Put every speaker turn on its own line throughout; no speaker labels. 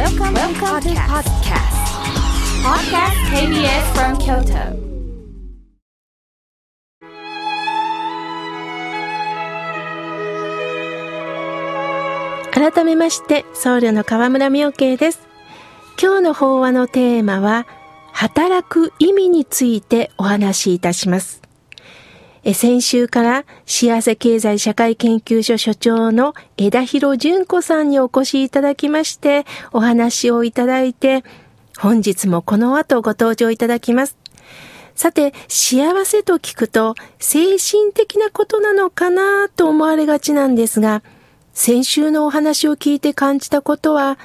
Welcome, Welcome to podcast. Podcast KBS from Kyoto.
改めまして僧侶の河村明慶です今日の法話のテーマは働く意味についてお話しいたしますえ先週から幸せ経済社会研究所所長の枝広純子さんにお越しいただきましてお話をいただいて本日もこの後ご登場いただきます。さて、幸せと聞くと精神的なことなのかなと思われがちなんですが、先週のお話を聞いて感じたことは、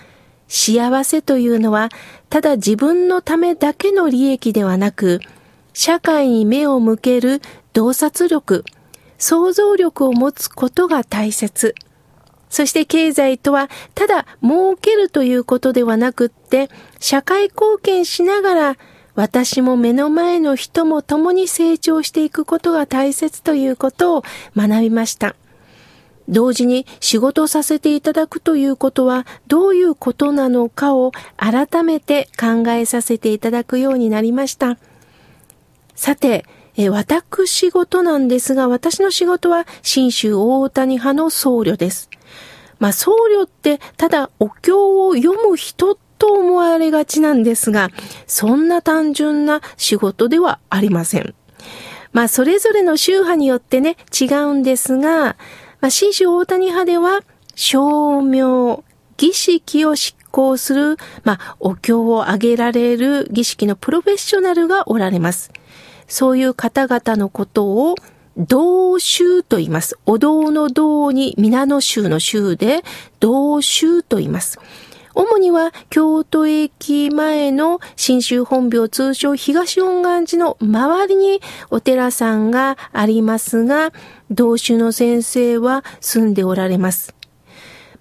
幸せというのは、ただ自分のためだけの利益ではなく、社会に目を向ける洞察力、想像力を持つことが大切。そして経済とは、ただ儲けるということではなくって、社会貢献しながら、私も目の前の人も共に成長していくことが大切ということを学びました。同時に仕事させていただくということはどういうことなのかを改めて考えさせていただくようになりました。さて、え私事なんですが、私の仕事は新州大谷派の僧侶です。まあ、僧侶ってただお経を読む人と思われがちなんですが、そんな単純な仕事ではありません。まあ、それぞれの宗派によってね、違うんですが、まあ、新州大谷派では、照明、儀式を執行する、まあ、お経をあげられる儀式のプロフェッショナルがおられます。そういう方々のことを、道宗と言います。お堂の道に皆の宗の宗で、道宗と言います。主には京都駅前の新州本廟通称東恩願寺の周りにお寺さんがありますが、同種の先生は住んでおられます。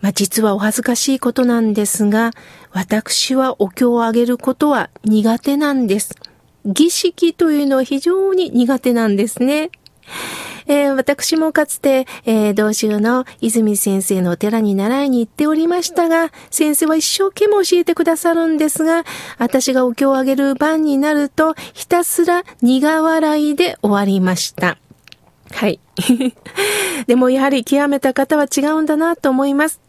まあ、実はお恥ずかしいことなんですが、私はお経をあげることは苦手なんです。儀式というのは非常に苦手なんですね。えー、私もかつて、えー、同州の泉先生のお寺に習いに行っておりましたが、先生は一生懸命教えてくださるんですが、私がお経をあげる番になると、ひたすら苦笑いで終わりました。はい。でもやはり極めた方は違うんだなと思います。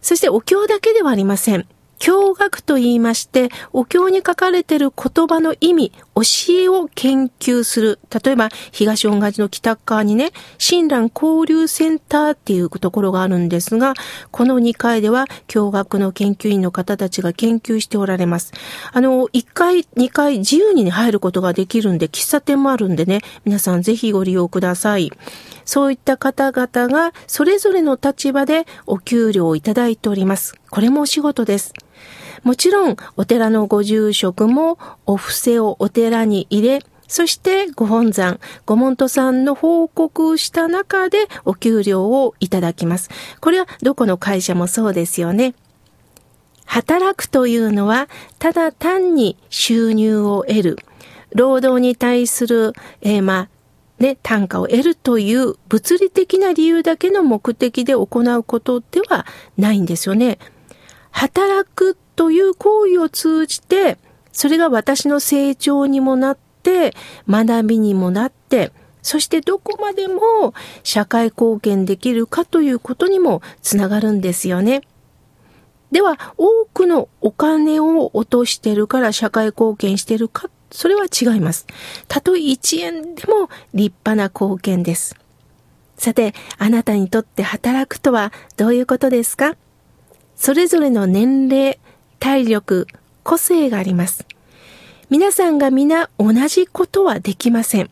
そしてお経だけではありません。経学と言いまして、お経に書かれている言葉の意味、教えを研究する。例えば、東恩賀寺の北側にね、親鸞交流センターっていうところがあるんですが、この2階では、経学の研究員の方たちが研究しておられます。あの、1階、2階自由に、ね、入ることができるんで、喫茶店もあるんでね、皆さんぜひご利用ください。そういった方々が、それぞれの立場でお給料をいただいております。これもお仕事です。もちろん、お寺のご住職もお布施をお寺に入れ、そしてご本山、ご門徒さんの報告した中でお給料をいただきます。これはどこの会社もそうですよね。働くというのは、ただ単に収入を得る。労働に対する、えー、まあ、ね、単価を得るという物理的な理由だけの目的で行うことではないんですよね。働くという行為を通じて、それが私の成長にもなって、学びにもなって、そしてどこまでも社会貢献できるかということにもつながるんですよね。では、多くのお金を落としてるから社会貢献してるか、それは違います。たとえ1円でも立派な貢献です。さて、あなたにとって働くとはどういうことですか？それぞれの年齢、体力、個性があります。皆さんが皆同じことはできません。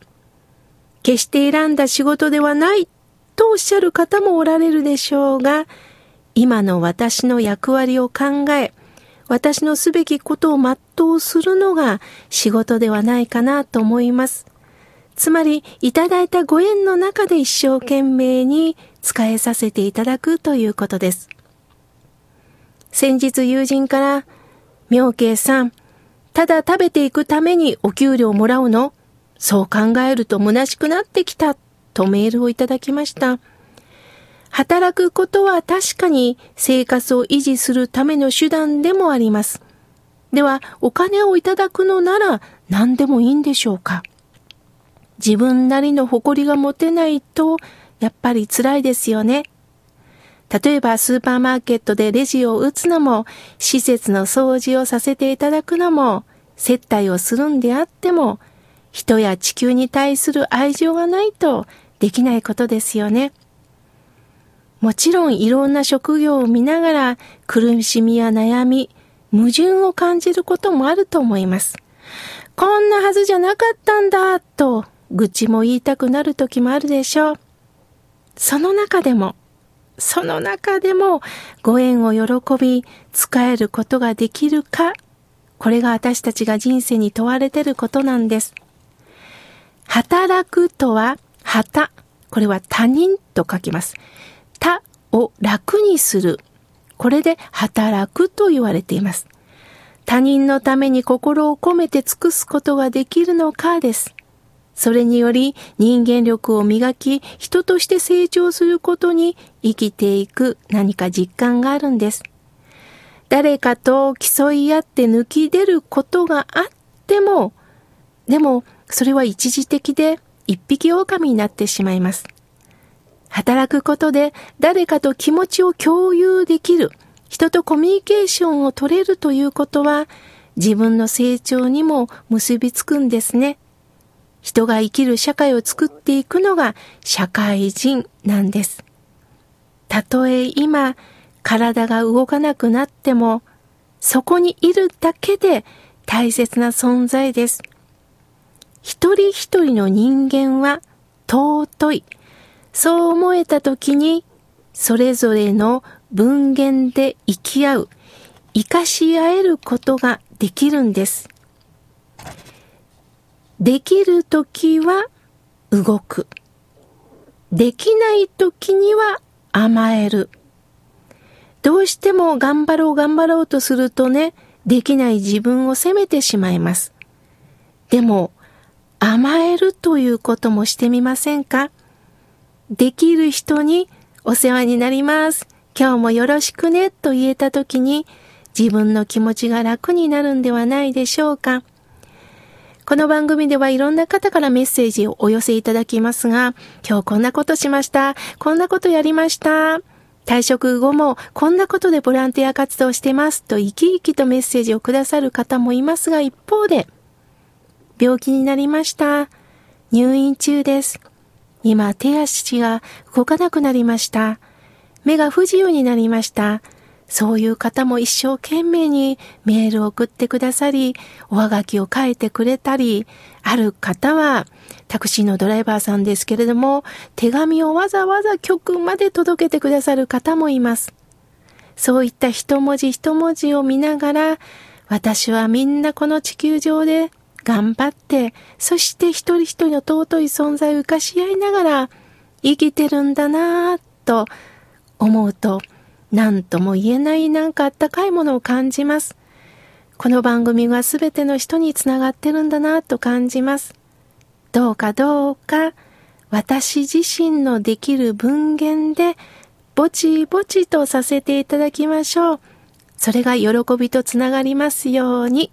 決して選んだ仕事ではないとおっしゃる方もおられるでしょうが、今の私の役割を考え、私のすべきことを全うするのが仕事ではないかなと思います。つまり、いただいたご縁の中で一生懸命に使えさせていただくということです。先日友人から、妙慶さん、ただ食べていくためにお給料もらうの？そう考えると虚しくなってきたとメールをいただきました。働くことは確かに生活を維持するための手段でもあります。では、お金をいただくのなら何でもいいんでしょうか？自分なりの誇りが持てないと、やっぱり辛いですよね。例えばスーパーマーケットでレジを打つのも、施設の掃除をさせていただくのも、接待をするんであっても、人や地球に対する愛情がないとできないことですよね。もちろんいろんな職業を見ながら苦しみや悩み、矛盾を感じることもあると思います。こんなはずじゃなかったんだ、と愚痴も言いたくなる時もあるでしょう。その中でも、その中でもご縁を喜び、使えることができるか、これが私たちが人生に問われてることなんです。働くとは、旗。これは他人と書きます。他を楽にする。これで働くと言われています。他人のために心を込めて尽くすことができるのかです。それにより人間力を磨き、人として成長することに生きていく何か実感があるんです。誰かと競い合って抜き出ることがあっても、でもそれは一時的で一匹狼になってしまいます。働くことで誰かと気持ちを共有できる、人とコミュニケーションを取れるということは、自分の成長にも結びつくんですね。人が生きる社会を作っていくのが社会人なんです。たとえ今、体が動かなくなっても、そこにいるだけで大切な存在です。一人一人の人間は尊い。そう思えた時に、それぞれの分限で生き合う、生かし合えることができるんです。できる時は動く。できない時には甘える。どうしても頑張ろう頑張ろうとするとね、できない自分を責めてしまいます。でも、甘えるということもしてみませんか？できる人にお世話になります。今日もよろしくねと言えた時に自分の気持ちが楽になるんではないでしょうか？この番組ではいろんな方からメッセージをお寄せいただきますが、今日こんなことしました。こんなことやりました。退職後もこんなことでボランティア活動してますと生き生きとメッセージをくださる方もいますが、一方で、病気になりました。入院中です。今手足が動かなくなりました。目が不自由になりました。そういう方も一生懸命にメールを送ってくださり、おはがきを書いてくれたり、ある方はタクシーのドライバーさんですけれども、手紙をわざわざ局まで届けてくださる方もいます。そういった一文字一文字を見ながら、私はみんなこの地球上で頑張って、そして一人一人の尊い存在を生かし合いながら生きてるんだなぁと思うと、何とも言えないなんかあったかいものを感じます。この番組は全ての人につながってるんだなと感じます。どうかどうか私自身のできる文言でぼちぼちとさせていただきましょう。それが喜びとつながりますように。